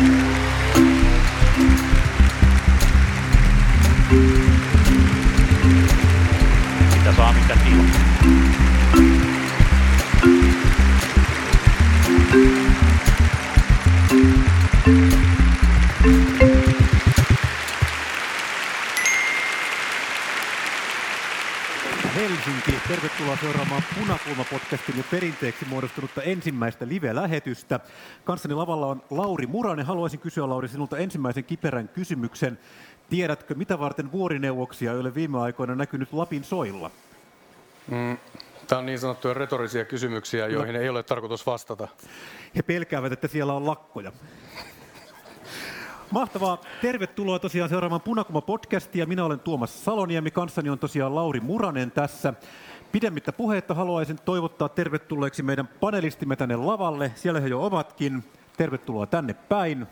Mitä seuraamaan Punakulma-podcastin jo perinteeksi muodostunutta ensimmäistä live-lähetystä. Kanssani lavalla on Lauri Muranen. Haluaisin kysyä Lauri sinulta ensimmäisen kiperän kysymyksen. Tiedätkö, mitä varten vuorineuvoksia ei ole viime aikoina näkynyt Lapin soilla? Tämä on niin sanottuja retorisia kysymyksiä, joihin ei ole tarkoitus vastata. He pelkäävät, että siellä on lakkoja. Mahtavaa. Tervetuloa tosiaan seuraamaan Punakuma-podcastia. Minä olen Tuomas Saloniemi. Kanssani on tosiaan Lauri Muranen tässä. Pidemmittä puhetta haluaisin toivottaa tervetulleeksi meidän panelistimme tänne lavalle. Siellä he jo ovatkin. Tervetuloa tänne päin.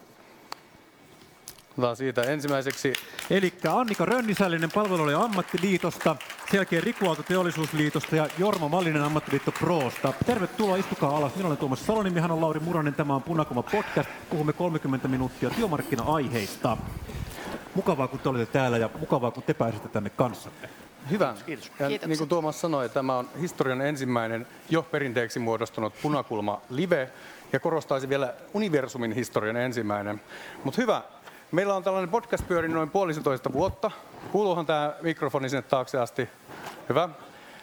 Otetaan siitä ensimmäiseksi Eli Annika Rönnisällinen Palvelujen ammattiliitosta, sen jälkeen Riku Teollisuusliitosta ja Jorma Mallinen Ammattiliitto Proosta. Tervetuloa, istukaa alas. Minä olen Tuomas Salonimi, hän on Lauri Muranen. Tämä on Punakoma podcast. Puhumme 30 minuuttia työmarkkina-aiheista. Mukavaa, kun te olette täällä ja mukavaa, kun te pääsette tänne kanssamme. Hyvä. Kiitos. Ja Kiitokset. niin kuin Tuomas sanoi, tämä on historian ensimmäinen jo perinteeksi muodostunut punakulma live ja korostaisin vielä universumin historian ensimmäinen. Mutta hyvä, meillä on tällainen podcast pyörinyt noin puolitoista vuotta. Kuuluuhan tämä mikrofoni sinne taakse asti? Hyvä.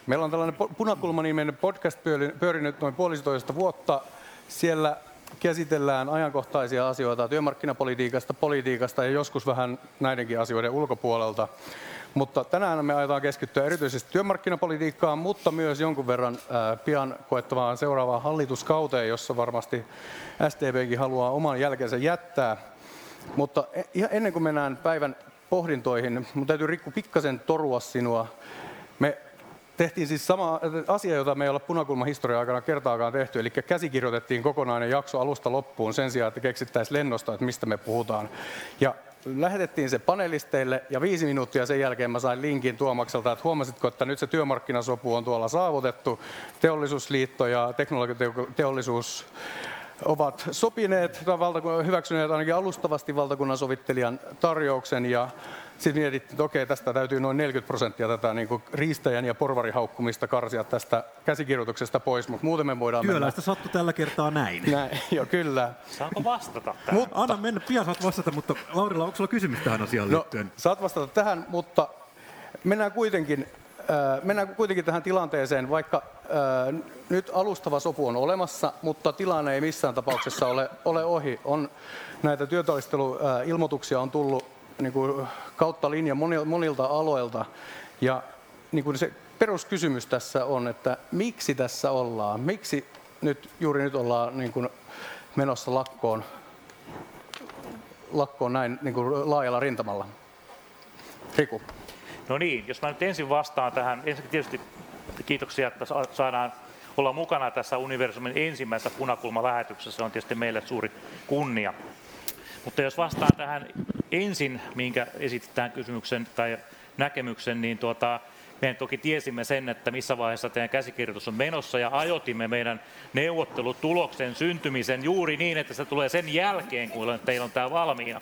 Meillä on tällainen po- punakulma-niminen podcast pyöri- pyörinyt noin puolitoista vuotta. Siellä käsitellään ajankohtaisia asioita työmarkkinapolitiikasta, politiikasta ja joskus vähän näidenkin asioiden ulkopuolelta. Mutta tänään me aiotaan keskittyä erityisesti työmarkkinapolitiikkaan, mutta myös jonkun verran pian koettavaan seuraavaan hallituskauteen, jossa varmasti STPkin haluaa oman jälkensä jättää. Mutta e- ennen kuin mennään päivän pohdintoihin, mun täytyy Rikku pikkasen torua sinua. Me tehtiin siis sama asia, jota me ei olla punakulman historian aikana kertaakaan tehty, eli käsikirjoitettiin kokonainen jakso alusta loppuun sen sijaan, että keksittäisiin lennosta, että mistä me puhutaan. Ja lähetettiin se panelisteille ja viisi minuuttia sen jälkeen mä sain linkin Tuomakselta, että huomasitko, että nyt se työmarkkinasopu on tuolla saavutettu. Teollisuusliitto ja teknologiateollisuus ovat sopineet tai hyväksyneet ainakin alustavasti valtakunnan sovittelijan tarjouksen ja sitten mietittiin, että okei, tästä täytyy noin 40 prosenttia tätä niin kuin riistäjän ja porvarihaukkumista karsia tästä käsikirjoituksesta pois, mutta muuten me voidaan Työläistä sattui tällä kertaa näin. mennä. Näin, jo kyllä. Saanko vastata tähän? Mut, anna mennä, pian saat vastata, mutta Laurilla, onko sulla kysymys tähän asiaan No, liittyen? saat vastata tähän, mutta mennään kuitenkin, äh, mennään kuitenkin tähän tilanteeseen, vaikka äh, nyt alustava sopu on olemassa, mutta tilanne ei missään tapauksessa ole, ole ohi. On näitä työtaisteluilmoituksia on tullut niin kuin kautta monil- monilta aloilta. Ja niin kuin se peruskysymys tässä on, että miksi tässä ollaan? Miksi nyt, juuri nyt ollaan niin kuin menossa lakkoon, lakkoon näin niin kuin laajalla rintamalla? Riku. No niin, jos mä nyt ensin vastaan tähän. Ensinnäkin tietysti kiitoksia, että sa- saadaan olla mukana tässä Universumin ensimmäisessä punakulmalähetyksessä. Se on tietysti meille suuri kunnia. Mutta jos vastaan tähän ensin, minkä esitetään kysymyksen tai näkemyksen, niin tuota, me toki tiesimme sen, että missä vaiheessa teidän käsikirjoitus on menossa ja ajoitimme meidän neuvottelutuloksen syntymisen juuri niin, että se tulee sen jälkeen, kun teillä on tämä valmiina.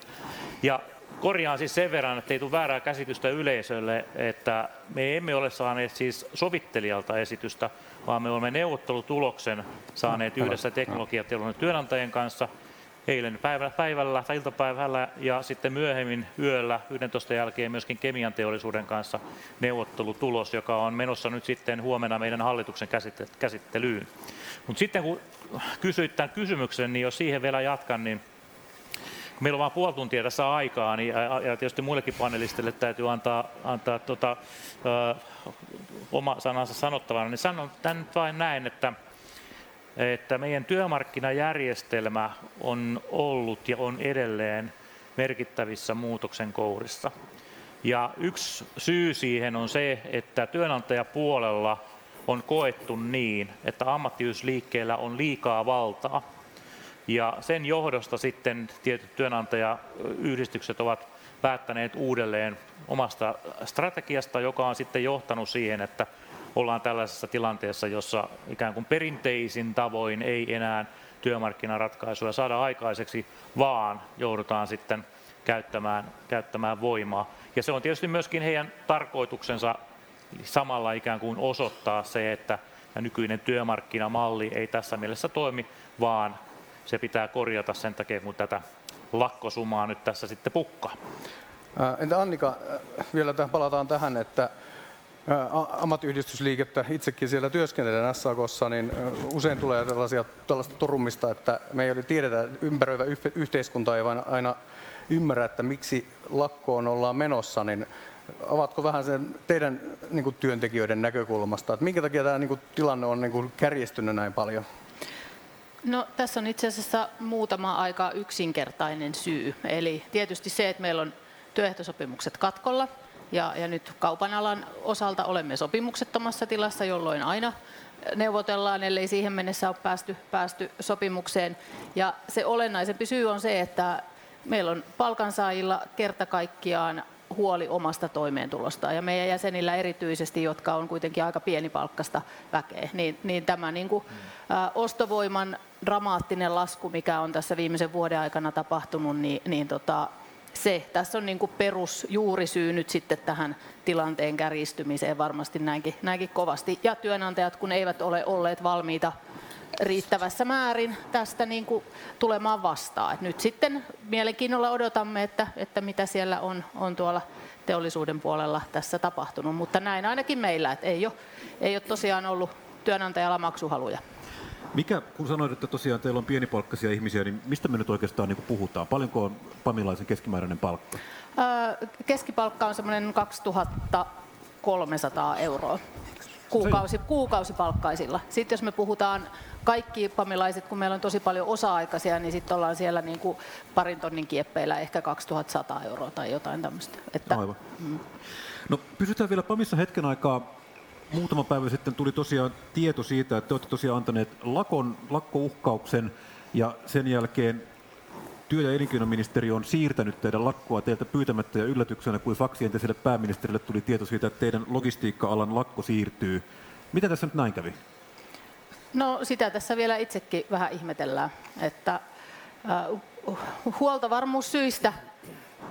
Ja korjaan siis sen verran, että ei tule väärää käsitystä yleisölle, että me emme ole saaneet siis sovittelijalta esitystä, vaan me olemme neuvottelutuloksen saaneet yhdessä teknologiateollisuuden työnantajien kanssa eilen päivällä, päivällä tai iltapäivällä ja sitten myöhemmin yöllä 11 jälkeen myöskin kemian teollisuuden kanssa neuvottelutulos, joka on menossa nyt sitten huomenna meidän hallituksen käsitte- käsittelyyn. Mutta sitten kun kysyit tämän kysymyksen, niin jos siihen vielä jatkan, niin kun meillä on vain puoli tuntia tässä aikaa, niin, ja tietysti muillekin panelisteille täytyy antaa, antaa tota, ö, oma sanansa sanottavana, niin sanon tämän vain näin, että, että meidän työmarkkinajärjestelmä on ollut ja on edelleen merkittävissä muutoksen kohdissa. Ja yksi syy siihen on se, että työnantajapuolella on koettu niin, että ammattiyhdysliikkeellä on liikaa valtaa. Ja sen johdosta sitten tietyt työnantajayhdistykset ovat päättäneet uudelleen omasta strategiasta, joka on sitten johtanut siihen, että ollaan tällaisessa tilanteessa, jossa ikään kuin perinteisin tavoin ei enää työmarkkinaratkaisuja saada aikaiseksi, vaan joudutaan sitten käyttämään, käyttämään voimaa. Ja se on tietysti myöskin heidän tarkoituksensa samalla ikään kuin osoittaa se, että nykyinen työmarkkinamalli ei tässä mielessä toimi, vaan se pitää korjata sen takia, kun tätä lakkosumaa nyt tässä sitten pukkaa. Entä Annika, vielä palataan tähän, että ammattiyhdistysliikettä itsekin siellä työskentelen SAKssa, niin usein tulee tällaisia, tällaista torumista, että me ei tiedetä, ympäröivä yhteiskunta ei vain aina ymmärrä, että miksi lakkoon ollaan menossa, niin avatko vähän sen teidän niin kuin, työntekijöiden näkökulmasta, että minkä takia tämä niin kuin, tilanne on niin kuin, kärjistynyt näin paljon? No, tässä on itse asiassa muutama aika yksinkertainen syy. Eli tietysti se, että meillä on työehtosopimukset katkolla, ja, ja nyt kaupan alan osalta olemme sopimuksettomassa tilassa, jolloin aina neuvotellaan, ellei siihen mennessä ole päästy, päästy sopimukseen. Ja se olennaisempi syy on se, että meillä on palkansaajilla kerta kaikkiaan huoli omasta toimeentulosta ja meidän jäsenillä erityisesti, jotka on kuitenkin aika pienipalkkasta väkeä, niin, niin tämä niin kuin, ä, ostovoiman dramaattinen lasku, mikä on tässä viimeisen vuoden aikana tapahtunut, niin, niin tota, se. Tässä on niin kuin perusjuurisyy nyt sitten tähän tilanteen kärjistymiseen varmasti näinkin, näinkin kovasti. Ja työnantajat, kun eivät ole olleet valmiita riittävässä määrin tästä niin kuin tulemaan vastaan. Et nyt sitten mielenkiinnolla odotamme, että, että mitä siellä on, on tuolla teollisuuden puolella tässä tapahtunut, mutta näin ainakin meillä, että ei ole, ei ole tosiaan ollut työnantajalla maksuhaluja. Mikä, kun sanoit, että tosiaan teillä on pienipalkkaisia ihmisiä, niin mistä me nyt oikeastaan niin puhutaan? Paljonko on pamilaisen keskimääräinen palkka? keskipalkka on semmoinen 2300 euroa kuukausi, kuukausipalkkaisilla. Sitten jos me puhutaan kaikki pamilaiset, kun meillä on tosi paljon osa-aikaisia, niin sitten ollaan siellä niin kuin parin tonnin kieppeillä ehkä 2100 euroa tai jotain tämmöistä. Että, Aivan. Mm. No pysytään vielä Pamissa hetken aikaa muutama päivä sitten tuli tosiaan tieto siitä, että te olette tosiaan antaneet lakon, lakkouhkauksen ja sen jälkeen työ- ja elinkeinoministeri on siirtänyt teidän lakkoa teiltä pyytämättä ja yllätyksenä, kuin faksi entiselle pääministerille tuli tieto siitä, että teidän logistiikka-alan lakko siirtyy. Mitä tässä nyt näin kävi? No sitä tässä vielä itsekin vähän ihmetellään, että äh, huoltovarmuussyistä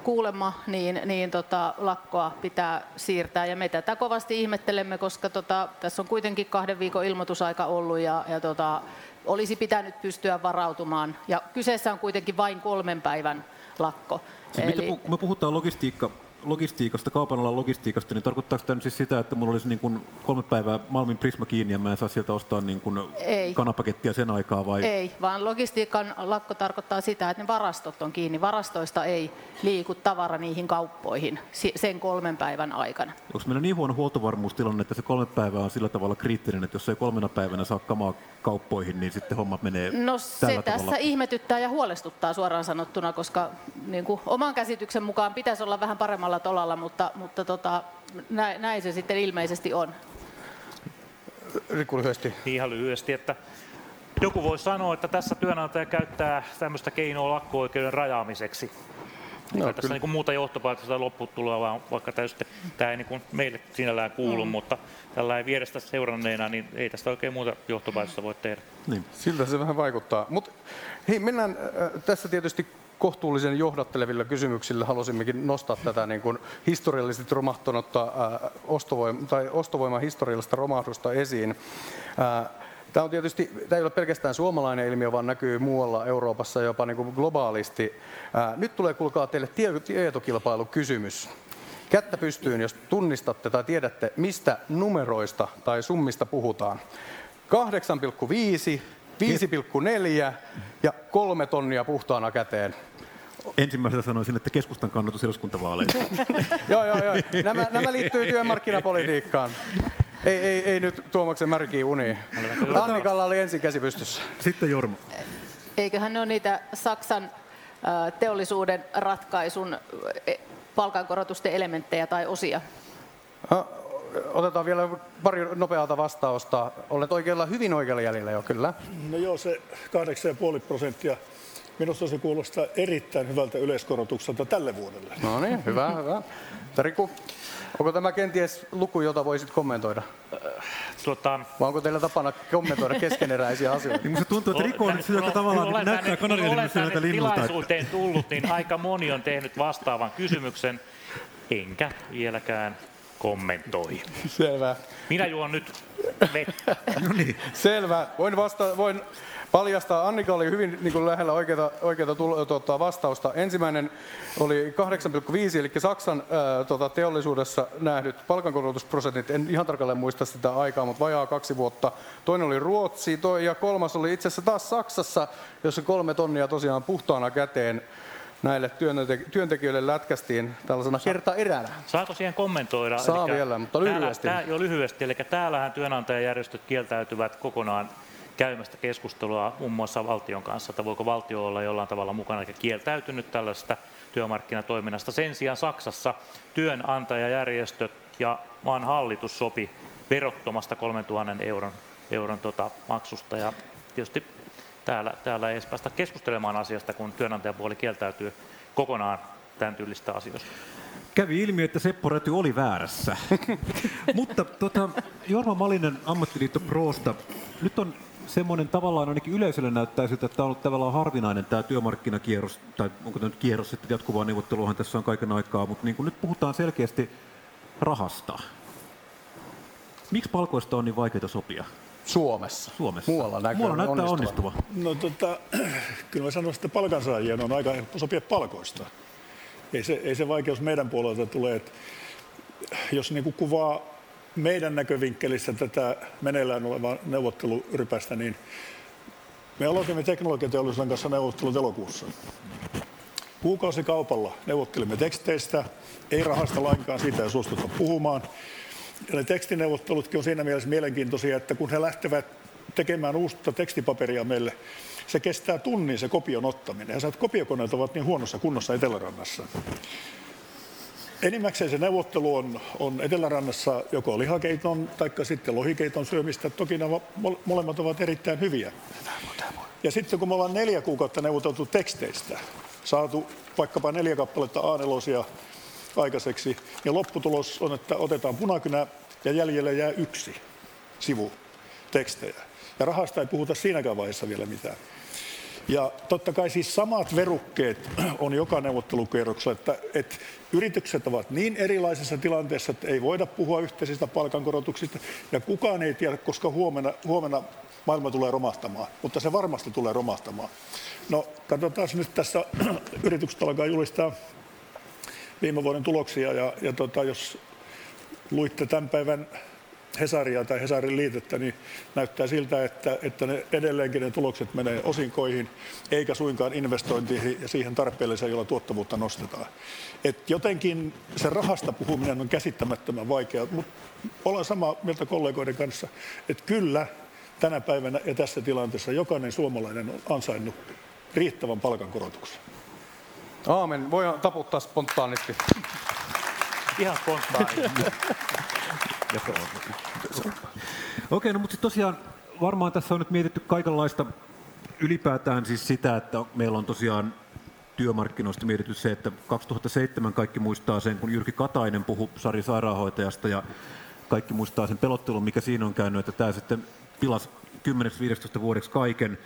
kuulemma, niin, niin tota, lakkoa pitää siirtää. Ja me tätä kovasti ihmettelemme, koska tota, tässä on kuitenkin kahden viikon ilmoitusaika ollut ja, ja tota, olisi pitänyt pystyä varautumaan. Ja kyseessä on kuitenkin vain kolmen päivän lakko. Siis Eli... kun me puhutaan logistiikka logistiikasta, kaupan alan logistiikasta, niin tarkoittaako tämä siis sitä, että mulla olisi niin kuin kolme päivää Malmin Prisma kiinni ja mä en saa sieltä ostaa niin kuin Ei. kanapakettia sen aikaa vai? Ei, vaan logistiikan lakko tarkoittaa sitä, että ne varastot on kiinni. Varastoista ei liiku tavara niihin kauppoihin sen kolmen päivän aikana. Onko meillä niin huono huoltovarmuustilanne, että se kolme päivää on sillä tavalla kriittinen, että jos ei kolmena päivänä saa kamaa kauppoihin, niin sitten hommat menee No se tällä tässä tavalla. ihmetyttää ja huolestuttaa suoraan sanottuna, koska niin kuin oman käsityksen mukaan pitäisi olla vähän paremmalla tolalla, mutta, mutta tota, näin, näin se sitten ilmeisesti on. Riku lyhyesti. Ihan lyhyesti, että joku voi sanoa, että tässä työnantaja käyttää tämmöistä keinoa lakko-oikeuden rajaamiseksi. No, tässä kyllä. niin kuin muuta johtopäätöstä lopputuloa, vaan vaikka täysin, tämä ei niin kuin meille sinällään kuulu, mm. mutta tällä ei vierestä seuranneena, niin ei tästä oikein muuta johtopäätöstä voi tehdä. Niin. Siltä se vähän vaikuttaa. Mutta hei, mennään äh, tässä tietysti kohtuullisen johdattelevilla kysymyksillä halusimmekin nostaa tätä niin kuin historiallisesti romahtunutta äh, ostovoima, tai ostovoiman historiallista romahdusta esiin. Äh, Tämä on tietysti, tämä ei ole pelkästään suomalainen ilmiö, vaan näkyy muualla Euroopassa jopa niin kuin globaalisti. Ää, nyt tulee kuulkaa teille tietokilpailukysymys. Kättä pystyyn, jos tunnistatte tai tiedätte, mistä numeroista tai summista puhutaan. 8,5, 5,4 ja kolme tonnia puhtaana käteen. Ensimmäisenä sanoisin, että keskustan kannatus eduskuntavaaleissa. joo, joo, joo. Nämä, nämä liittyy työmarkkinapolitiikkaan. Ei, ei, ei nyt Tuomaksen märkiä uni. Annikalla oli ensin käsi pystyssä. Sitten Jorma. Eiköhän ne ole niitä Saksan teollisuuden ratkaisun palkankorotusten elementtejä tai osia? Otetaan vielä pari nopeata vastausta. Olet oikealla, hyvin oikealla jäljellä jo, kyllä. No joo, se 8,5 prosenttia. Minusta se kuulostaa erittäin hyvältä yleiskorotukselta tälle vuodelle. No niin, hyvä, hyvä. Tariku? Onko tämä kenties luku, jota voisit kommentoida? Tuota, Vai onko teillä tapana kommentoida keskeneräisiä asioita? Niin tuntuu, että Riko on nyt se, joka tavallaan olen näyttää näiltä linnulta. tilaisuuteen tullut, niin aika moni on tehnyt vastaavan kysymyksen, enkä vieläkään kommentoi. Selvä. Minä juon nyt vettä. No niin. Selvä. Voin, vasta- voin paljastaa, Annika oli hyvin niin kuin lähellä oikeata, oikeata tota, vastausta. Ensimmäinen oli 8,5, eli Saksan ää, tota, teollisuudessa nähdyt palkankorotusprosentit. En ihan tarkalleen muista sitä aikaa, mutta vajaa kaksi vuotta. Toinen oli Ruotsi, toi, ja kolmas oli itse asiassa taas Saksassa, jossa kolme tonnia tosiaan puhtaana käteen näille työnte- työntekijöille lätkästiin tällaisena kertaeränä. Saako siihen kommentoida? Saa Elikkä vielä, mutta lyhyesti. Täällä, tää, jo lyhyesti. Eli täällähän työnantajajärjestöt kieltäytyvät kokonaan käymästä keskustelua muun muassa valtion kanssa, että voiko valtio olla jollain tavalla mukana, eikä kieltäytynyt tällaista työmarkkinatoiminnasta. Sen sijaan Saksassa työnantajajärjestöt ja maan hallitus sopi verottomasta 3000 euron, euron tota, maksusta. Ja tietysti täällä, täällä ei edes päästä keskustelemaan asiasta, kun työnantajapuoli kieltäytyy kokonaan tämän tyylistä asioista. Kävi ilmi, että Seppo Räty oli väärässä. Mutta tota, Jorma Malinen ammattiliitto Proosta, nyt on semmoinen tavallaan ainakin yleisölle näyttää siltä, että tämä on ollut tavallaan harvinainen tämä työmarkkinakierros, tai onko tämä nyt kierros, että jatkuvaa neuvotteluahan tässä on kaiken aikaa, mutta niin nyt puhutaan selkeästi rahasta. Miksi palkoista on niin vaikeaa sopia Suomessa. Suomessa? Muualla näkyy Muualla näyttää onnistuvan. onnistuva. No tota, kyllä mä sanoisin, että palkansaajien on aika helppo sopia palkoista. Ei se, ei se vaikeus meidän puolelta tule, että jos niin kuin kuvaa meidän näkövinkkelistä tätä meneillään olevaa neuvottelurypästä, niin me aloitimme teknologiateollisuuden kanssa neuvottelut elokuussa. Kuukausikaupalla neuvottelimme teksteistä, ei rahasta lainkaan, siitä ei suostuta puhumaan. Ja ne tekstineuvottelutkin on siinä mielessä mielenkiintoisia, että kun he lähtevät tekemään uutta tekstipaperia meille, se kestää tunnin se kopion ottaminen. Ja että kopiokoneet ovat niin huonossa kunnossa Etelärannassa. Enimmäkseen se neuvottelu on, on Etelärannassa joko lihakeiton tai sitten lohikeiton syömistä. Toki nämä mole- molemmat ovat erittäin hyviä. Ja sitten kun me ollaan neljä kuukautta neuvoteltu teksteistä, saatu vaikkapa neljä kappaletta A4 aikaiseksi, niin lopputulos on, että otetaan punakynä ja jäljelle jää yksi sivu tekstejä. Ja rahasta ei puhuta siinäkään vaiheessa vielä mitään. Ja totta kai siis samat verukkeet on joka neuvottelukierroksella, että, että yritykset ovat niin erilaisessa tilanteessa, että ei voida puhua yhteisistä palkankorotuksista, ja kukaan ei tiedä, koska huomenna, huomenna maailma tulee romahtamaan, mutta se varmasti tulee romahtamaan. No, katsotaan nyt tässä, yritykset alkaa julistaa viime vuoden tuloksia, ja, ja tota, jos luitte tämän päivän Hesaria tai Hesarin liitettä, niin näyttää siltä, että, että ne edelleenkin ne tulokset menee osinkoihin, eikä suinkaan investointiin ja siihen tarpeelliseen, jolla tuottavuutta nostetaan. Et jotenkin se rahasta puhuminen on käsittämättömän vaikeaa, mutta olen samaa mieltä kollegoiden kanssa, että kyllä tänä päivänä ja tässä tilanteessa jokainen suomalainen on ansainnut riittävän palkankorotuksen. Aamen. Voi taputtaa spontaanisti. Ihan spontaani. Okei, no mutta tosiaan varmaan tässä on nyt mietitty kaikenlaista ylipäätään siis sitä, että meillä on tosiaan työmarkkinoista mietitty se, että 2007 kaikki muistaa sen, kun Jyrki Katainen puhui Sari sairaanhoitajasta ja kaikki muistaa sen pelottelun, mikä siinä on käynyt, että tämä sitten pilasi 10-15 vuodeksi kaiken.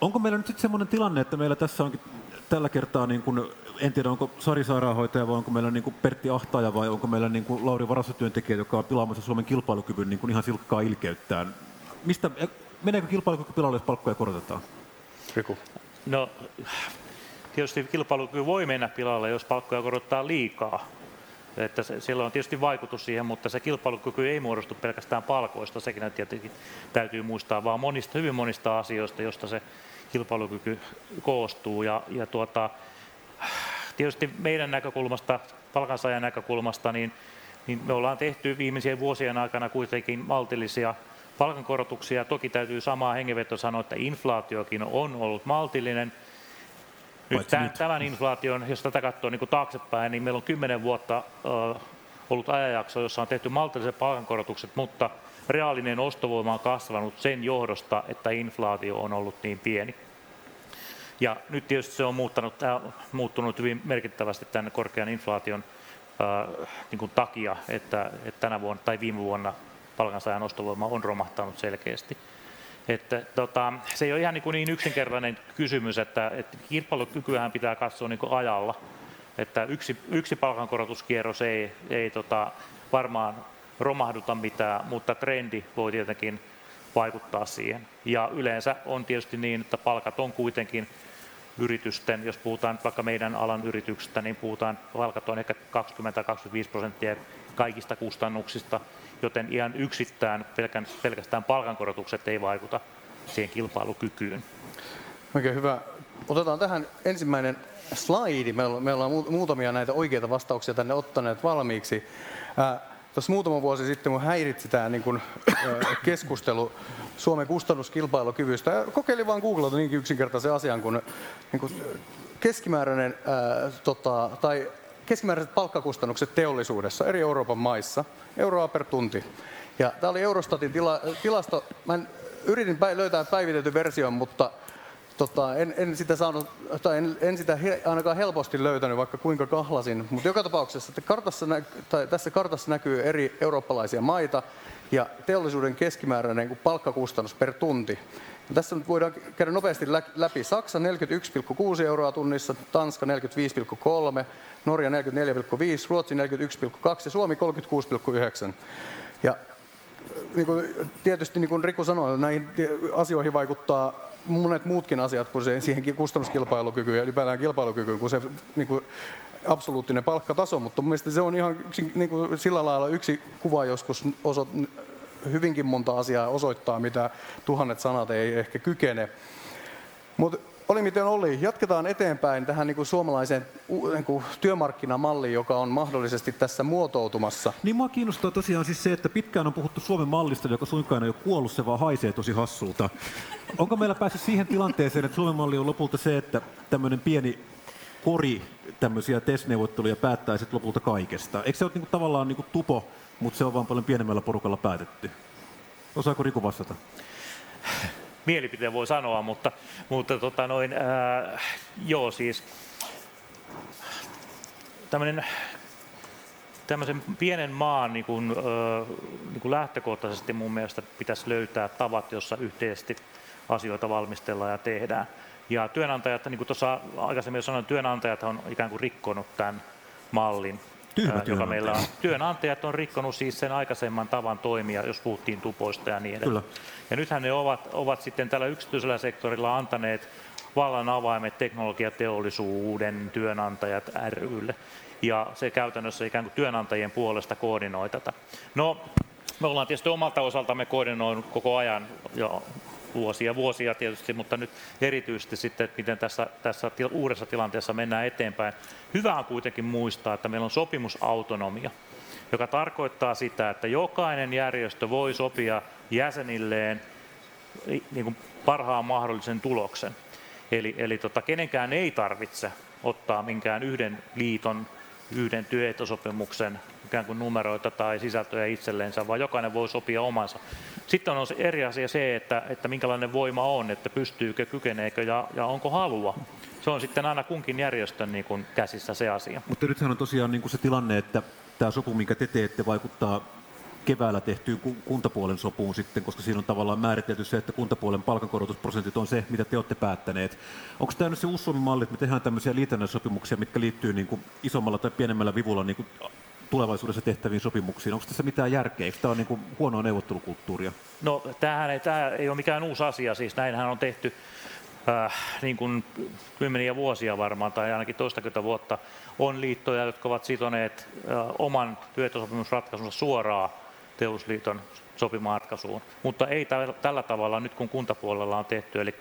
Onko meillä nyt sitten semmoinen tilanne, että meillä tässä onkin tällä kertaa, niin kuin, en tiedä onko Sari sairaanhoitaja vai onko meillä niin kuin Pertti Ahtaja vai onko meillä niin kuin Lauri varastotyöntekijä, joka on pilaamassa Suomen kilpailukyvyn niin kuin ihan silkkaa ilkeyttään. Mistä, meneekö kilpailukyky pilalle, jos palkkoja korotetaan? Riku. No, tietysti kilpailukyky voi mennä pilalle, jos palkkoja korottaa liikaa. Että se, sillä on tietysti vaikutus siihen, mutta se kilpailukyky ei muodostu pelkästään palkoista, sekin tietenkin täytyy muistaa, vaan monista, hyvin monista asioista, josta se kilpailukyky koostuu. Ja, ja tuota, tietysti meidän näkökulmasta, palkansaajan näkökulmasta, niin, niin me ollaan tehty viimeisien vuosien aikana kuitenkin maltillisia palkankorotuksia. Toki täytyy samaa hengenveto sanoa, että inflaatiokin on ollut maltillinen. Nyt tämän, nyt. tämän inflaation, jos tätä katsoo niin kuin taaksepäin, niin meillä on kymmenen vuotta ö, ollut ajanjakso, jossa on tehty maltilliset palkankorotukset, mutta reaalinen ostovoima on kasvanut sen johdosta, että inflaatio on ollut niin pieni. Ja nyt tietysti se on muuttanut, äh, muuttunut hyvin merkittävästi tämän korkean inflaation niin kuin takia, että, että tänä vuonna tai viime vuonna palkansaajan ostovoima on romahtanut selkeästi. Että, tota, se ei ole ihan niin, kuin niin yksinkertainen kysymys, että, että kilpailukykyähän pitää katsoa niin kuin ajalla. Että yksi, yksi palkankorotuskierros ei, ei tota, varmaan romahduta mitään, mutta trendi voi tietenkin vaikuttaa siihen. Ja yleensä on tietysti niin, että palkat on kuitenkin yritysten, jos puhutaan vaikka meidän alan yrityksistä, niin puhutaan, palkat on ehkä 20-25 prosenttia kaikista kustannuksista, joten ihan yksittäin pelkästään palkankorotukset ei vaikuta siihen kilpailukykyyn. Oikein hyvä. Otetaan tähän ensimmäinen slaidi. Meillä on, meillä on muutamia näitä oikeita vastauksia tänne ottaneet valmiiksi. Tuossa muutama vuosi sitten mun häiritsi tämä niin kun, keskustelu Suomen kustannuskilpailukyvystä. Kokeilin vaan googlata niinkin yksinkertaisen asian kuin, niin kuin keskimääräinen, ää, tota, tai keskimääräiset palkkakustannukset teollisuudessa eri Euroopan maissa, euroa per tunti. Ja tämä oli Eurostatin tila, tilasto. Mä en, yritin löytää päivitetyn version, mutta tota, en, en, sitä saanut, tai en, en sitä he, ainakaan helposti löytänyt, vaikka kuinka kahlasin. Mutta joka tapauksessa että kartassa nä, tai tässä kartassa näkyy eri eurooppalaisia maita ja teollisuuden keskimääräinen niin palkkakustannus per tunti. Ja tässä nyt voidaan käydä nopeasti läpi. Saksa 41,6 euroa tunnissa, Tanska 45,3, Norja 44,5, Ruotsi 41,2 ja Suomi 36,9. Ja niin kuin, tietysti niin kuin Riku sanoi, näihin asioihin vaikuttaa monet muutkin asiat kuin se, siihen kustannuskilpailukykyyn ja ylipäätään kilpailukykyyn kuin se niin kuin absoluuttinen palkkataso, mutta mielestäni se on ihan niin kuin sillä lailla yksi kuva joskus osoit, hyvinkin monta asiaa osoittaa, mitä tuhannet sanat ei ehkä kykene. Mutta oli miten oli. Jatketaan eteenpäin tähän niin kuin suomalaiseen niin kuin työmarkkinamalliin, joka on mahdollisesti tässä muotoutumassa. Niin mua kiinnostaa tosiaan siis se, että pitkään on puhuttu Suomen mallista, joka suinkaan ei ole kuollut, se vaan haisee tosi hassulta. Onko meillä päässyt siihen tilanteeseen, että Suomen malli on lopulta se, että tämmöinen pieni kori tämmöisiä testneuvotteluja päättäisi lopulta kaikesta? Eikö se ole niin kuin, tavallaan niin kuin tupo, mutta se on vaan paljon pienemmällä porukalla päätetty? Osaako Riku vastata? Mielipiteen voi sanoa, mutta, mutta tota noin, ää, joo siis tämmöinen tämmöisen pienen maan niin kuin, niin kuin lähtökohtaisesti mun mielestä pitäisi löytää tavat, jossa yhteisesti asioita valmistellaan ja tehdään. Ja työnantajat, niin kuin tuossa aikaisemmin sanoin, työnantajat on ikään kuin rikkonut tämän mallin Tyhmä joka meillä on. Työnantajat on rikkonut siis sen aikaisemman tavan toimia, jos puhuttiin tupoista ja niin edelleen. Kyllä. Ja nythän ne ovat, ovat sitten tällä yksityisellä sektorilla antaneet vallan avaimet teknologiateollisuuden työnantajat rylle. Ja se käytännössä ikään kuin työnantajien puolesta koordinoi tätä. No, me ollaan tietysti omalta osaltamme koordinoinut koko ajan jo vuosia vuosia tietysti, mutta nyt erityisesti sitten, että miten tässä, tässä uudessa tilanteessa mennään eteenpäin. Hyvä on kuitenkin muistaa, että meillä on sopimusautonomia, joka tarkoittaa sitä, että jokainen järjestö voi sopia jäsenilleen niin kuin parhaan mahdollisen tuloksen. Eli, eli tota, kenenkään ei tarvitse ottaa minkään yhden liiton, yhden työehtosopimuksen ikään kuin numeroita tai sisältöjä itselleensä, vaan jokainen voi sopia omansa. Sitten on se eri asia se, että, että minkälainen voima on, että pystyykö, kykeneekö ja, ja onko halua. Se on sitten aina kunkin järjestön niin kuin käsissä se asia. Mutta nythän on tosiaan niin kuin se tilanne, että tämä sopu, minkä te teette, vaikuttaa keväällä tehtyyn kuntapuolen sopuun sitten, koska siinä on tavallaan määritelty se, että kuntapuolen palkankorotusprosentit on se, mitä te olette päättäneet. Onko tämä nyt se uusi Suomi-malli, että me tehdään tämmöisiä liitännäissopimuksia, mitkä liittyy niin kuin isommalla tai pienemmällä vivulla niin kuin tulevaisuudessa tehtäviin sopimuksiin. Onko tässä mitään järkeä? Eikö tämä ole niin huonoa neuvottelukulttuuria? No tämähän ei, tämä ei ole mikään uusi asia, siis näinhän on tehty äh, niin kuin kymmeniä vuosia varmaan, tai ainakin toistakymmentä vuotta, on liittoja, jotka ovat sitoneet äh, oman työehtosopimusratkaisunsa suoraan teollisuusliiton sopimaan ratkaisuun. Mutta ei tällä, tavalla nyt kun kuntapuolella on tehty, eli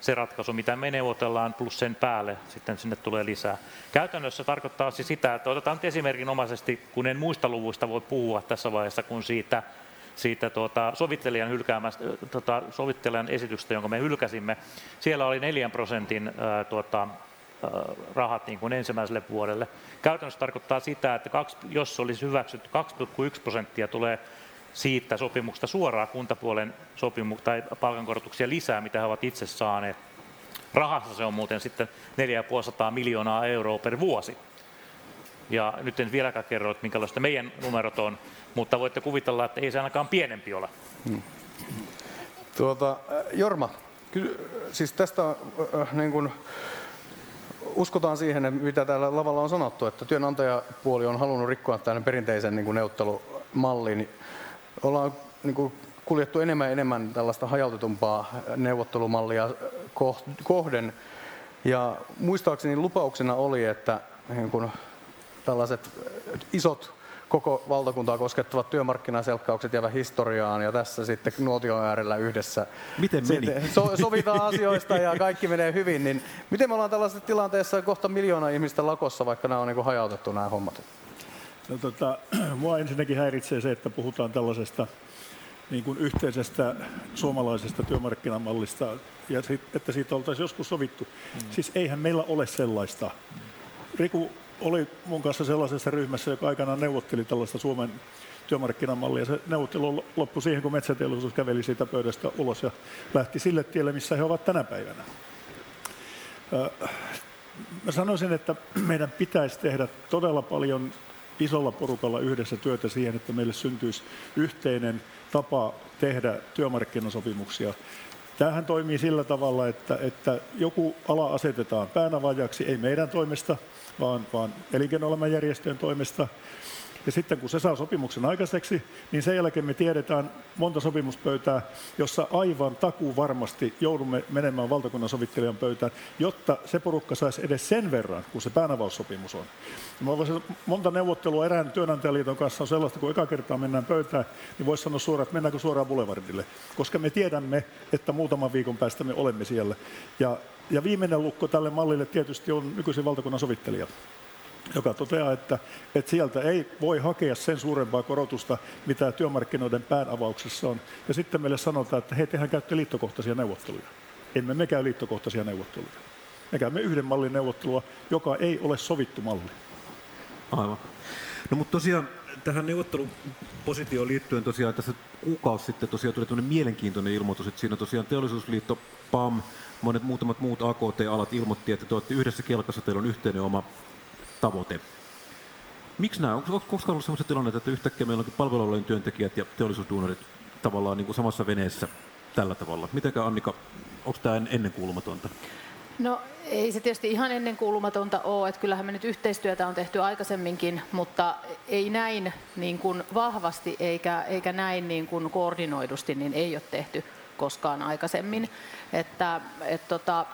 se ratkaisu, mitä me neuvotellaan, plus sen päälle sitten sinne tulee lisää. Käytännössä tarkoittaa siis sitä, että otetaan nyt esimerkinomaisesti, kun en muista luvuista voi puhua tässä vaiheessa, kun siitä, siitä tuota, sovittelijan, tuota, sovittelijan esityksestä, jonka me hylkäsimme. Siellä oli 4 prosentin ää, tuota, rahat niin kuin ensimmäiselle vuodelle. Käytännössä tarkoittaa sitä, että kaksi, jos olisi hyväksytty 2,1 prosenttia tulee siitä sopimuksesta suoraan kuntapuolen sopimu- tai palkankorotuksia lisää, mitä he ovat itse saaneet. Rahassa se on muuten sitten 4,5 miljoonaa euroa per vuosi. Ja nyt en vieläkään kerro, että minkälaista meidän numerot on, mutta voitte kuvitella, että ei se ainakaan pienempi ole. Tuota, äh, Jorma, siis tästä äh, äh, niin kun, uskotaan siihen, mitä täällä lavalla on sanottu, että työnantajapuoli on halunnut rikkoa tämän perinteisen niin kuin neuvottelumallin. Ollaan niin kuin, kuljettu enemmän ja enemmän tällaista hajautetumpaa neuvottelumallia koh- kohden. Ja muistaakseni lupauksena oli, että niin kun, tällaiset isot koko valtakuntaa koskettavat työmarkkinaselkkaukset jäävät historiaan ja tässä sitten nuotion äärellä yhdessä Miten meni? so, sovitaan asioista ja kaikki menee hyvin, niin miten me ollaan tällaisessa tilanteessa kohta miljoona ihmistä lakossa, vaikka nämä on niin kuin hajautettu nämä hommat? No, tota, mua ensinnäkin häiritsee se, että puhutaan tällaisesta niin kuin yhteisestä suomalaisesta työmarkkinamallista ja sit, että siitä oltaisiin joskus sovittu. Mm. Siis eihän meillä ole sellaista. Riku oli mun kanssa sellaisessa ryhmässä, joka aikanaan neuvotteli tällaista Suomen työmarkkinamallia. Se neuvottelu loppui siihen, kun metsäteollisuus käveli siitä pöydästä ulos ja lähti sille tielle, missä he ovat tänä päivänä. Mä sanoisin, että meidän pitäisi tehdä todella paljon isolla porukalla yhdessä työtä siihen, että meille syntyisi yhteinen tapa tehdä työmarkkinasopimuksia. Tämähän toimii sillä tavalla, että, että joku ala asetetaan päänavajaksi, ei meidän toimesta, vaan, vaan elinkeinoelämän järjestöjen toimesta. Ja sitten kun se saa sopimuksen aikaiseksi, niin sen jälkeen me tiedetään monta sopimuspöytää, jossa aivan takuu varmasti joudumme menemään valtakunnan sovittelijan pöytään, jotta se porukka saisi edes sen verran, kun se päänavaussopimus on. Ja voisin, monta neuvottelua erään työnantajaliiton kanssa on sellaista, kun eka kertaa mennään pöytään, niin voisi sanoa suoraan, että mennäänkö suoraan Boulevardille, koska me tiedämme, että muutaman viikon päästä me olemme siellä. Ja, ja viimeinen lukko tälle mallille tietysti on nykyisin valtakunnan sovittelija joka toteaa, että, että sieltä ei voi hakea sen suurempaa korotusta, mitä työmarkkinoiden päänavauksessa on. Ja sitten meille sanotaan, että hei, tehän käytte liittokohtaisia neuvotteluja. Emme me käy liittokohtaisia neuvotteluja. Me käymme yhden mallin neuvottelua, joka ei ole sovittu malli. Aivan. No mutta tosiaan tähän neuvottelupositioon liittyen tosiaan tässä kuukausi sitten tosiaan tuli mielenkiintoinen ilmoitus, että siinä tosiaan teollisuusliitto, PAM, monet muutamat muut AKT-alat ilmoitti, että te olette yhdessä kelkassa, teillä on yhteinen oma tavoite. Miksi nämä? Onko koskaan ollut sellaisia tilanne, että yhtäkkiä meillä onkin palvelualojen työntekijät ja teollisuusduunarit tavallaan niin kuin samassa veneessä tällä tavalla? Mitenkä Annika, onko tämä ennenkuulumatonta? No ei se tietysti ihan ennenkuulumatonta ole, että kyllähän me nyt yhteistyötä on tehty aikaisemminkin, mutta ei näin niin kuin vahvasti eikä, eikä näin niin kuin koordinoidusti, niin ei ole tehty koskaan aikaisemmin. Että, et tota,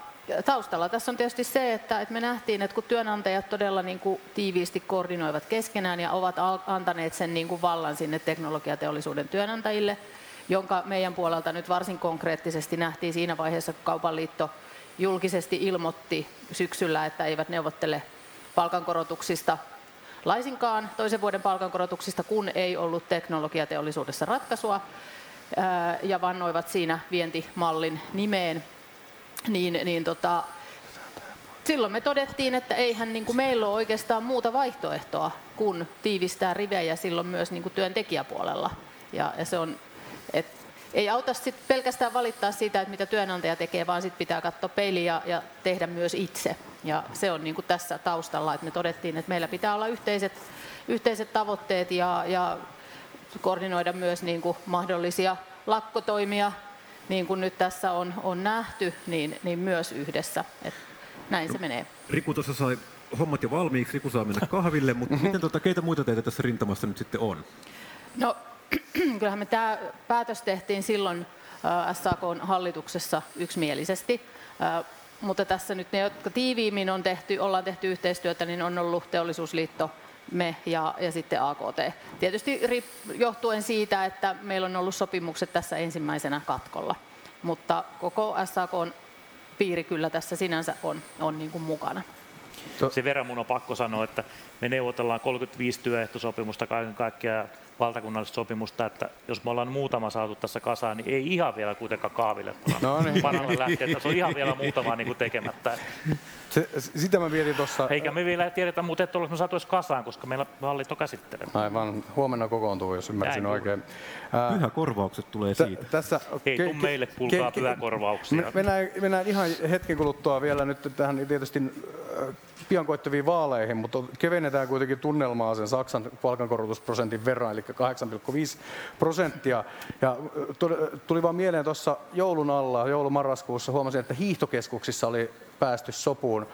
taustalla tässä on tietysti se, että, että me nähtiin, että kun työnantajat todella niin kuin tiiviisti koordinoivat keskenään ja ovat antaneet sen niin kuin vallan sinne teknologiateollisuuden työnantajille, jonka meidän puolelta nyt varsin konkreettisesti nähtiin siinä vaiheessa, kun Kaupan liitto julkisesti ilmoitti syksyllä, että eivät neuvottele palkankorotuksista laisinkaan toisen vuoden palkankorotuksista, kun ei ollut teknologiateollisuudessa ratkaisua ja vannoivat siinä vientimallin nimeen niin, niin tota, silloin me todettiin, että eihän niin kuin meillä ole oikeastaan muuta vaihtoehtoa kuin tiivistää rivejä silloin myös niin kuin työntekijäpuolella. Ja, ja se on, et, ei auta sit pelkästään valittaa siitä, että mitä työnantaja tekee, vaan sitten pitää katsoa peiliä ja, ja tehdä myös itse. Ja se on niin kuin tässä taustalla, että me todettiin, että meillä pitää olla yhteiset, yhteiset tavoitteet ja, ja koordinoida myös niin kuin mahdollisia lakkotoimia niin kuin nyt tässä on, on nähty, niin, niin myös yhdessä. Et näin se menee. Riku tuossa sai hommat jo valmiiksi, Riku saa mennä kahville, mutta miten tuota, keitä muita teitä tässä rintamassa nyt sitten on? No kyllähän me tämä päätös tehtiin silloin äh, SAK-hallituksessa yksimielisesti. Äh, mutta tässä nyt ne, jotka tiiviimmin on tehty, ollaan tehty yhteistyötä, niin on ollut Teollisuusliitto, me ja, ja sitten AKT. Tietysti johtuen siitä, että meillä on ollut sopimukset tässä ensimmäisenä katkolla, mutta koko SAK on piiri kyllä tässä sinänsä on, on niin kuin mukana. Sen verran mun on pakko sanoa, että me neuvotellaan 35 työehtosopimusta kaiken kaikkiaan valtakunnallista sopimusta, että jos me ollaan muutama saatu tässä kasaan, niin ei ihan vielä kuitenkaan kaaville no niin. paralle lähteä, että se on ihan vielä muutama niin kuin tekemättä. Se, sitä mä vietin tuossa... Eikä me vielä tiedetä muuten, että me saatu kasaan, koska meillä hallinto käsittelee. Aivan, huomenna kokoontuu, jos ymmärsin Näin oikein. Pyhäkorvaukset tulee siitä. T- tässä, Ei ke- tule meille, kuulkaa pyhäkorvauksia. Mennään, mennään ihan hetken kuluttua vielä nyt tähän tietysti pian koittaviin vaaleihin, mutta kevennetään kuitenkin tunnelmaa sen Saksan palkankorotusprosentin verran, eli 8,5 prosenttia. Ja tuli vaan mieleen tuossa joulun alla, joulumarraskuussa huomasin, että hiihtokeskuksissa oli päästy sopuun,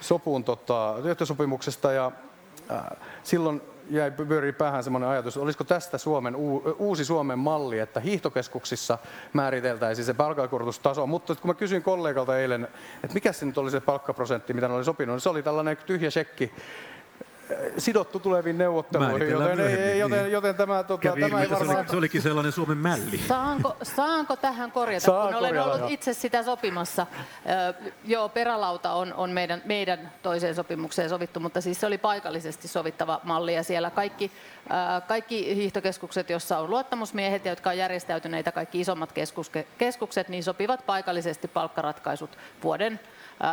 sopuun tota, työhtösopimuksesta ja äh, silloin jäi pyörii päähän semmoinen ajatus, olisiko tästä Suomen, uusi Suomen malli, että hiihtokeskuksissa määriteltäisiin se palkankorotustaso, mutta kun mä kysyin kollegalta eilen, että mikä se nyt oli se palkkaprosentti, mitä ne oli sopinut, niin se oli tällainen tyhjä shekki, sidottu tuleviin neuvotteluihin, joten, ei, joten, joten tämä, tota, Kävi tämä ei varmaan... Se olikin sellainen Suomen mälli. Saanko, saanko tähän korjata, Saa kun olen korjata, ollut joo. itse sitä sopimassa. Ö, joo, perälauta on, on meidän, meidän toiseen sopimukseen sovittu, mutta siis se oli paikallisesti sovittava malli ja siellä kaikki, ö, kaikki hiihtokeskukset, joissa on luottamusmiehet, jotka on järjestäytyneitä, kaikki isommat keskuske, keskukset, niin sopivat paikallisesti palkkaratkaisut vuoden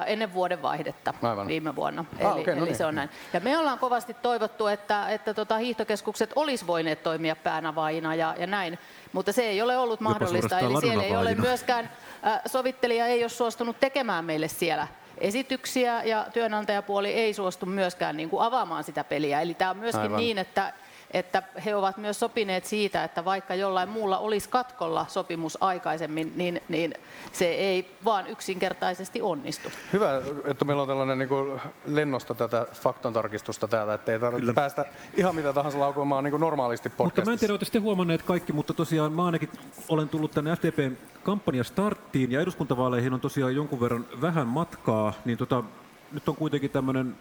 ennen vuoden vaihdetta Aivan. viime vuonna. Ah, Eli, okei, no eli niin. se on näin. Ja me ollaan kovasti toivottu, että, että tota, hiihtokeskukset olisi voineet toimia päänavaajina ja, ja näin, mutta se ei ole ollut mahdollista. Eli siellä ei ole myöskään, äh, sovittelija ei ole suostunut tekemään meille siellä esityksiä ja työnantajapuoli ei suostu myöskään niin kuin avaamaan sitä peliä. Eli tämä on myöskin Aivan. niin, että että he ovat myös sopineet siitä, että vaikka jollain muulla olisi katkolla sopimus aikaisemmin, niin, niin se ei vaan yksinkertaisesti onnistu. Hyvä, että meillä on tällainen niin kuin lennosta tätä faktantarkistusta täällä, että ei tarvitse päästä ihan mitä tahansa laukomaan niin kuin normaalisti Mutta mä en podcastissa. tiedä, olette huomanneet kaikki, mutta tosiaan mä ainakin olen tullut tänne FDPn kampanja starttiin ja eduskuntavaaleihin on tosiaan jonkun verran vähän matkaa, niin tota, nyt on kuitenkin tämmöinen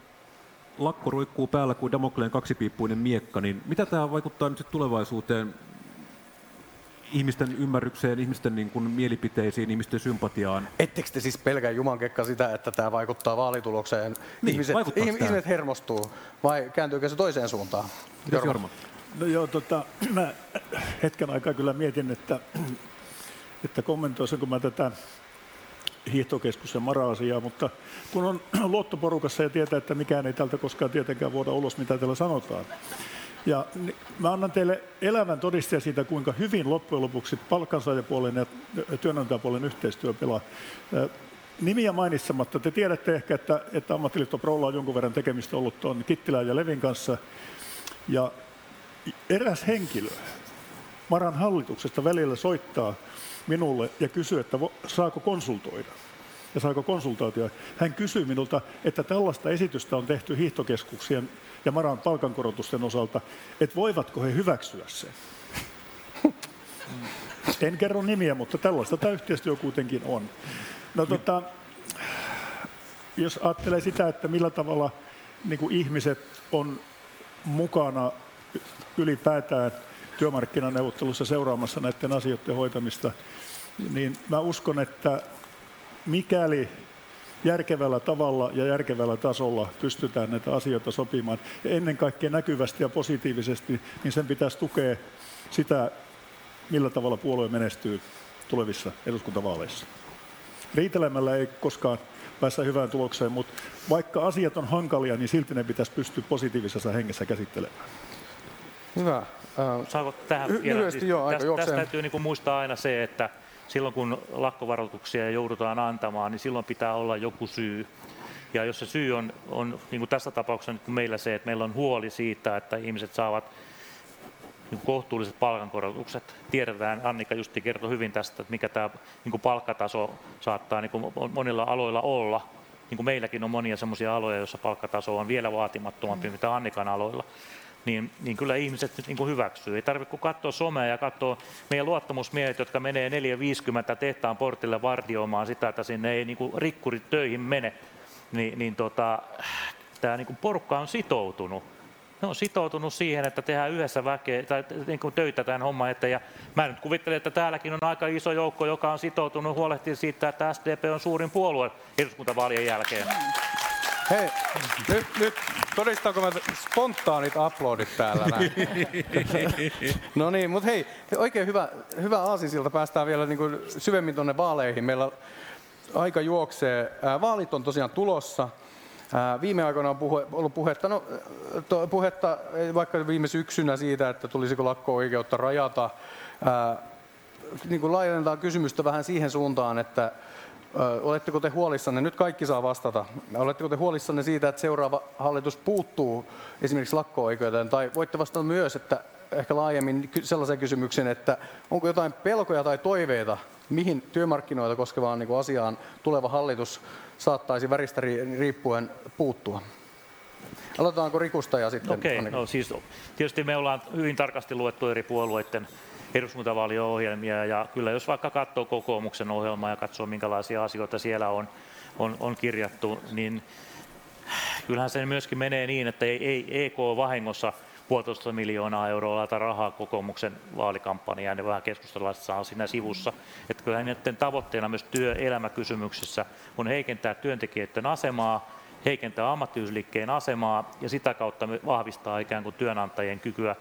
lakko roikkuu päällä kuin Damokleen kaksipiippuinen miekka, niin mitä tämä vaikuttaa nyt sit tulevaisuuteen ihmisten ymmärrykseen, ihmisten niin kuin mielipiteisiin, ihmisten sympatiaan? Ettekö te siis pelkää jumankekka sitä, että tämä vaikuttaa vaalitulokseen? Niin, ihmiset, ihmiset hermostuu vai kääntyykö se toiseen suuntaan? Mitäs Jorma? No joo, tota, mä hetken aikaa kyllä mietin, että, että kommentoisinko mä tätä hiihtokeskus- ja mara-asiaa, mutta kun on luottoporukassa ja tietää, että mikään ei tältä koskaan tietenkään vuoda ulos, mitä täällä sanotaan. Ja mä annan teille elävän todisteen siitä, kuinka hyvin loppujen lopuksi palkansaajapuolen ja työnantajapuolen yhteistyö pelaa. Nimiä mainitsematta, te tiedätte ehkä, että, että ammattiliitto Prolla on jonkun verran tekemistä ollut tuon Kittilän ja Levin kanssa. Ja eräs henkilö Maran hallituksesta välillä soittaa minulle ja kysyy, että saako konsultoida ja saako konsultaatio. Hän kysyy minulta, että tällaista esitystä on tehty hiihtokeskuksien ja Maran palkankorotusten osalta, että voivatko he hyväksyä sen. En kerro nimiä, mutta tällaista tämä yhteistyö kuitenkin on. No, tota, jos ajattelee sitä, että millä tavalla niin kuin ihmiset on mukana ylipäätään työmarkkinaneuvottelussa seuraamassa näiden asioiden hoitamista, niin mä uskon, että mikäli järkevällä tavalla ja järkevällä tasolla pystytään näitä asioita sopimaan, ja ennen kaikkea näkyvästi ja positiivisesti, niin sen pitäisi tukea sitä, millä tavalla puolue menestyy tulevissa eduskuntavaaleissa. Riitelemällä ei koskaan päästä hyvään tulokseen, mutta vaikka asiat on hankalia, niin silti ne pitäisi pystyä positiivisessa hengessä käsittelemään. Hyvä. Saanko tähän Ly- vielä? lyhyesti joo, aika tästä, tästä täytyy niin kuin muistaa aina se, että silloin kun lakkovaroituksia joudutaan antamaan, niin silloin pitää olla joku syy. Ja jos se syy on, on niin kuin tässä tapauksessa nyt meillä se, että meillä on huoli siitä, että ihmiset saavat niin kuin kohtuulliset palkankorotukset. Tiedetään, Annika justi kertoi hyvin tästä, että mikä tämä niin kuin palkkataso saattaa niin kuin monilla aloilla olla. Niin kuin meilläkin on monia sellaisia aloja, joissa palkkataso on vielä vaatimattomampi, mitä Annikan aloilla. Niin, niin kyllä ihmiset nyt niin hyväksyy. Ei tarvitse kuin katsoa somea ja katsoa meidän luottamusmiehet, jotka menee 4.50 tehtaan portille vartioimaan sitä, että sinne ei niin rikkurit töihin mene. Niin, niin tota, tämä niin porukka on sitoutunut ne on sitoutunut siihen, että tehdään yhdessä väkeä, tai niin kuin töitä tämän homman eteen. Ja mä nyt kuvittelen, että täälläkin on aika iso joukko, joka on sitoutunut huolehtia siitä, että SDP on suurin puolue eduskuntavaalien jälkeen. Hei, nyt, nyt todistaanko mä spontaanit uploadit täällä näin? no niin, mutta hei, oikein hyvä, hyvä aasinsilta. Päästään vielä niin kuin syvemmin tuonne vaaleihin. Meillä aika juoksee. Vaalit on tosiaan tulossa. Viime aikoina on puhe, ollut puhetta, no, to, puhetta vaikka viime syksynä siitä, että tulisiko lakko-oikeutta rajata. Niin kuin laajennetaan kysymystä vähän siihen suuntaan, että Oletteko te huolissanne, nyt kaikki saa vastata, oletteko te huolissanne siitä, että seuraava hallitus puuttuu esimerkiksi lakko-oikeuteen, tai voitte vastata myös, että ehkä laajemmin ky- sellaiseen kysymykseen, että onko jotain pelkoja tai toiveita, mihin työmarkkinoita koskevaan niin kuin asiaan tuleva hallitus saattaisi väristä ri- riippuen puuttua? Aloitetaanko Rikusta ja sitten Okei, Annika? no siis tietysti me ollaan hyvin tarkasti luettu eri puolueiden eduskuntavaaliohjelmia ja kyllä jos vaikka katsoo kokoomuksen ohjelmaa ja katsoo minkälaisia asioita siellä on, on, on kirjattu, niin kyllähän se myöskin menee niin, että ei, ei EK vahingossa puolitoista miljoonaa euroa laita rahaa kokoomuksen vaalikampanjaan, ne vähän keskustellaan saa siinä sivussa. Että kyllä niiden tavoitteena myös työelämäkysymyksissä on heikentää työntekijöiden asemaa, heikentää ammattiyhdysliikkeen asemaa ja sitä kautta vahvistaa ikään kuin työnantajien kykyä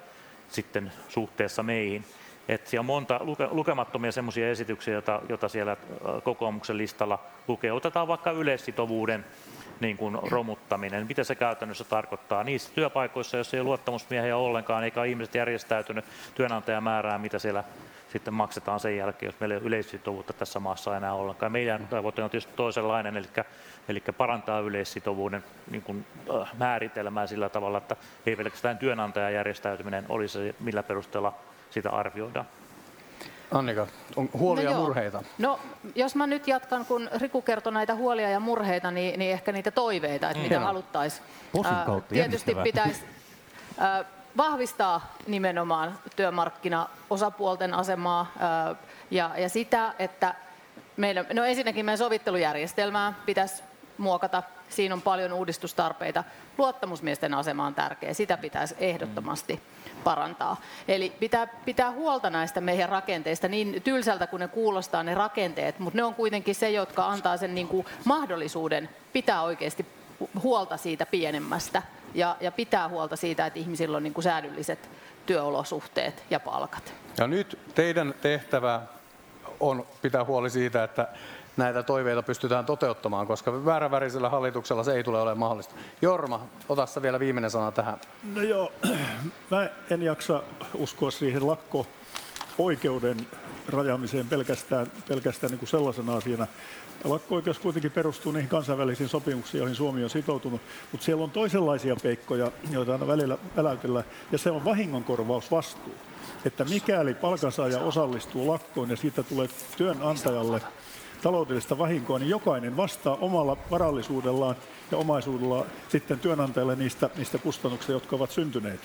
sitten suhteessa meihin. Et siellä on monta luke, lukemattomia semmoisia esityksiä, joita, joita siellä kokoomuksen listalla lukee. Otetaan vaikka yleissitovuuden niin kuin romuttaminen. Mitä se käytännössä tarkoittaa? Niissä työpaikoissa, jos ei ole luottamusmiehiä ollenkaan, eikä ole ihmiset järjestäytynyt, työnantaja määrää, mitä siellä sitten maksetaan sen jälkeen, jos meillä ei ole yleissitovuutta tässä maassa enää ollenkaan. Meidän tavoite on tietysti toisenlainen, eli, eli parantaa yleissitovuuden niin kuin, määritelmää sillä tavalla, että ei pelkästään työnantajan järjestäytyminen olisi millä perusteella sitä arvioidaan. Annika, on huolia ja joo. murheita. No, jos mä nyt jatkan, kun Riku kertoi näitä huolia ja murheita, niin, niin ehkä niitä toiveita, että mitä Hienoa. haluttaisiin. Kautta Tietysti pitäisi ää, vahvistaa nimenomaan työmarkkinaosapuolten asemaa ää, ja, ja sitä, että meidän, no ensinnäkin meidän sovittelujärjestelmää pitäisi muokata. Siinä on paljon uudistustarpeita. Luottamusmiesten asema on tärkeä. Sitä pitäisi ehdottomasti parantaa. Eli pitää pitää huolta näistä meidän rakenteista, niin tylsältä kuin ne kuulostaa ne rakenteet, mutta ne on kuitenkin se, jotka antaa sen niin kuin mahdollisuuden pitää oikeasti huolta siitä pienemmästä ja, ja pitää huolta siitä, että ihmisillä on niin kuin säädylliset työolosuhteet ja palkat. Ja nyt teidän tehtävä on pitää huoli siitä, että näitä toiveita pystytään toteuttamaan, koska väärävärisellä hallituksella se ei tule olemaan mahdollista. Jorma, ota vielä viimeinen sana tähän. No joo, mä en jaksa uskoa siihen lakko-oikeuden rajaamiseen pelkästään, pelkästään niin kuin sellaisena asiana. Lakko-oikeus kuitenkin perustuu niihin kansainvälisiin sopimuksiin, joihin Suomi on sitoutunut, mutta siellä on toisenlaisia peikkoja, joita aina välillä väläytellään, ja se on vahingonkorvausvastuu. Että mikäli palkansaaja osallistuu lakkoon ja siitä tulee työnantajalle taloudellista vahinkoa, niin jokainen vastaa omalla varallisuudellaan ja omaisuudellaan sitten työnantajalle niistä, niistä kustannuksista, jotka ovat syntyneet.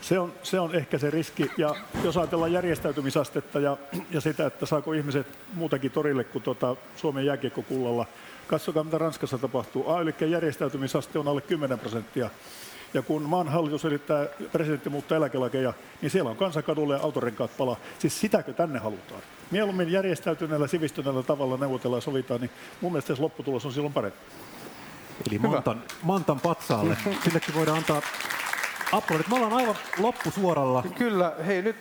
Se on, se on ehkä se riski. Ja jos ajatellaan järjestäytymisastetta ja, ja sitä, että saako ihmiset muutakin torille kuin tuota Suomen jääkiekkokullalla, katsokaa mitä Ranskassa tapahtuu. A, järjestäytymisaste on alle 10 prosenttia. Ja kun maan hallitus yrittää presidentti muuttaa eläkelakeja, niin siellä on kansakadulle ja autorenkaat palaa. Siis sitäkö tänne halutaan? Mieluummin järjestäytyneellä, sivistyneellä tavalla neuvotellaan ja sovitaan, niin mun mielestä se lopputulos on silloin parempi. Eli Mantan, Mantan patsaalle. Sillekin voidaan antaa aplodit. Me ollaan aivan loppusuoralla. Kyllä, hei nyt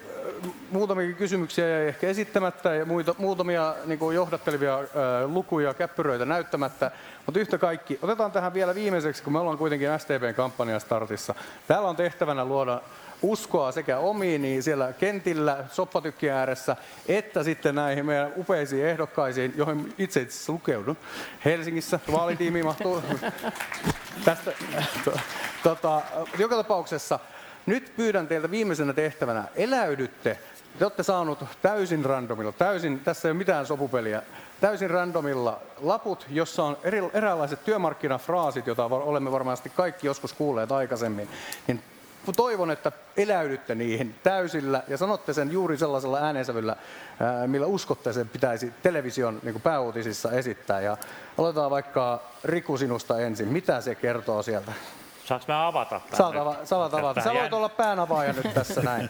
muutamia kysymyksiä jäi ehkä esittämättä ja muita, muutamia niin kuin johdattelevia äh, lukuja, käppyröitä näyttämättä. Mutta yhtä kaikki, otetaan tähän vielä viimeiseksi, kun me ollaan kuitenkin STPn kampanjan startissa. Täällä on tehtävänä luoda uskoa sekä omiin niin siellä kentillä, soppatykkien ääressä, että sitten näihin meidän upeisiin ehdokkaisiin, joihin itse itse lukeudun. Helsingissä vaalitiimi mahtuu tästä. to- Tota, joka tapauksessa nyt pyydän teiltä viimeisenä tehtävänä, eläydytte. Te olette saanut täysin randomilla, täysin, tässä ei ole mitään sopupeliä, täysin randomilla laput, jossa on eri, eräänlaiset työmarkkinafraasit, joita olemme varmasti kaikki joskus kuulleet aikaisemmin. Niin toivon, että eläydytte niihin täysillä ja sanotte sen juuri sellaisella äänensävyllä, ää, millä uskotte sen pitäisi television niin kuin pääuutisissa esittää. Ja aloitetaan vaikka Riku sinusta ensin. Mitä se kertoo sieltä? Saanko mä avata tämän Saat, nyt? ava, saat avata. Sä voit olla päänavaaja nyt tässä näin.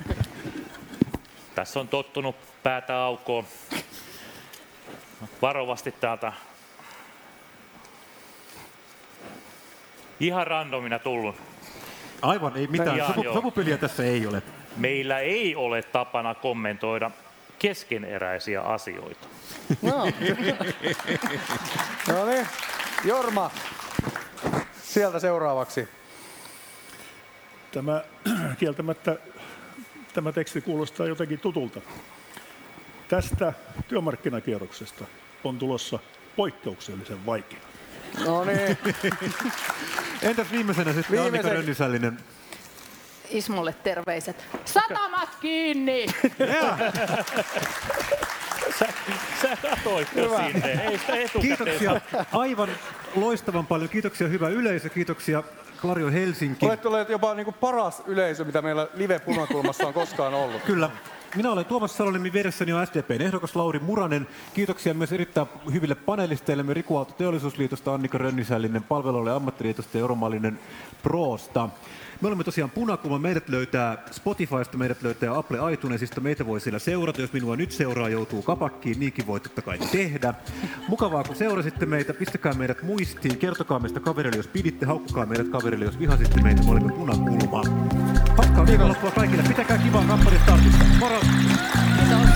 Tässä on tottunut päätä aukoon. Varovasti täältä. Ihan randomina tullut. Aivan, ei mitään. Jaa, Sopu, joo. sopupeliä tässä ei ole. Meillä ei ole tapana kommentoida keskeneräisiä asioita. No, no niin. Jorma, sieltä seuraavaksi. Tämä kieltämättä tämä teksti kuulostaa jotenkin tutulta. Tästä työmarkkinakierroksesta on tulossa poikkeuksellisen vaikea. No niin, Entäs viimeisenä sitten Annika Viimeisen- Rönnisällinen? Ismolle terveiset. Satamat kiinni! Sä, sä katoit jo sinne. Ei sitä Kiitoksia aivan loistavan paljon. Kiitoksia hyvä yleisö. Kiitoksia Klario Helsinki. olet tulleet jopa niin kuin paras yleisö, mitä meillä live-punakulmassa on koskaan ollut. Kyllä. Minä olen Tuomas Salonimi, vieressäni on SDPn ehdokas Lauri Muranen. Kiitoksia myös erittäin hyville panelisteillemme Riku Aalto Teollisuusliitosta, Annika Rönnisällinen, Palveluille ammattiliitosta ja Joromallinen Proosta. Me olemme tosiaan Punakulma. Meidät löytää Spotifysta, meidät löytää Apple iTunesista. Meitä voi siellä seurata. Jos minua nyt seuraa, joutuu kapakkiin. Niinkin voi totta kai tehdä. Mukavaa, kun seurasitte meitä. Pistäkää meidät muistiin. Kertokaa meistä kaverille, jos piditte. Haukkukaa meidät kaverille, jos vihasitte meitä. Me olemme Punakulma. Hauskaa viikonloppua kaikille. Pitäkää kivaa kampparin startista. Moro! Kiitos.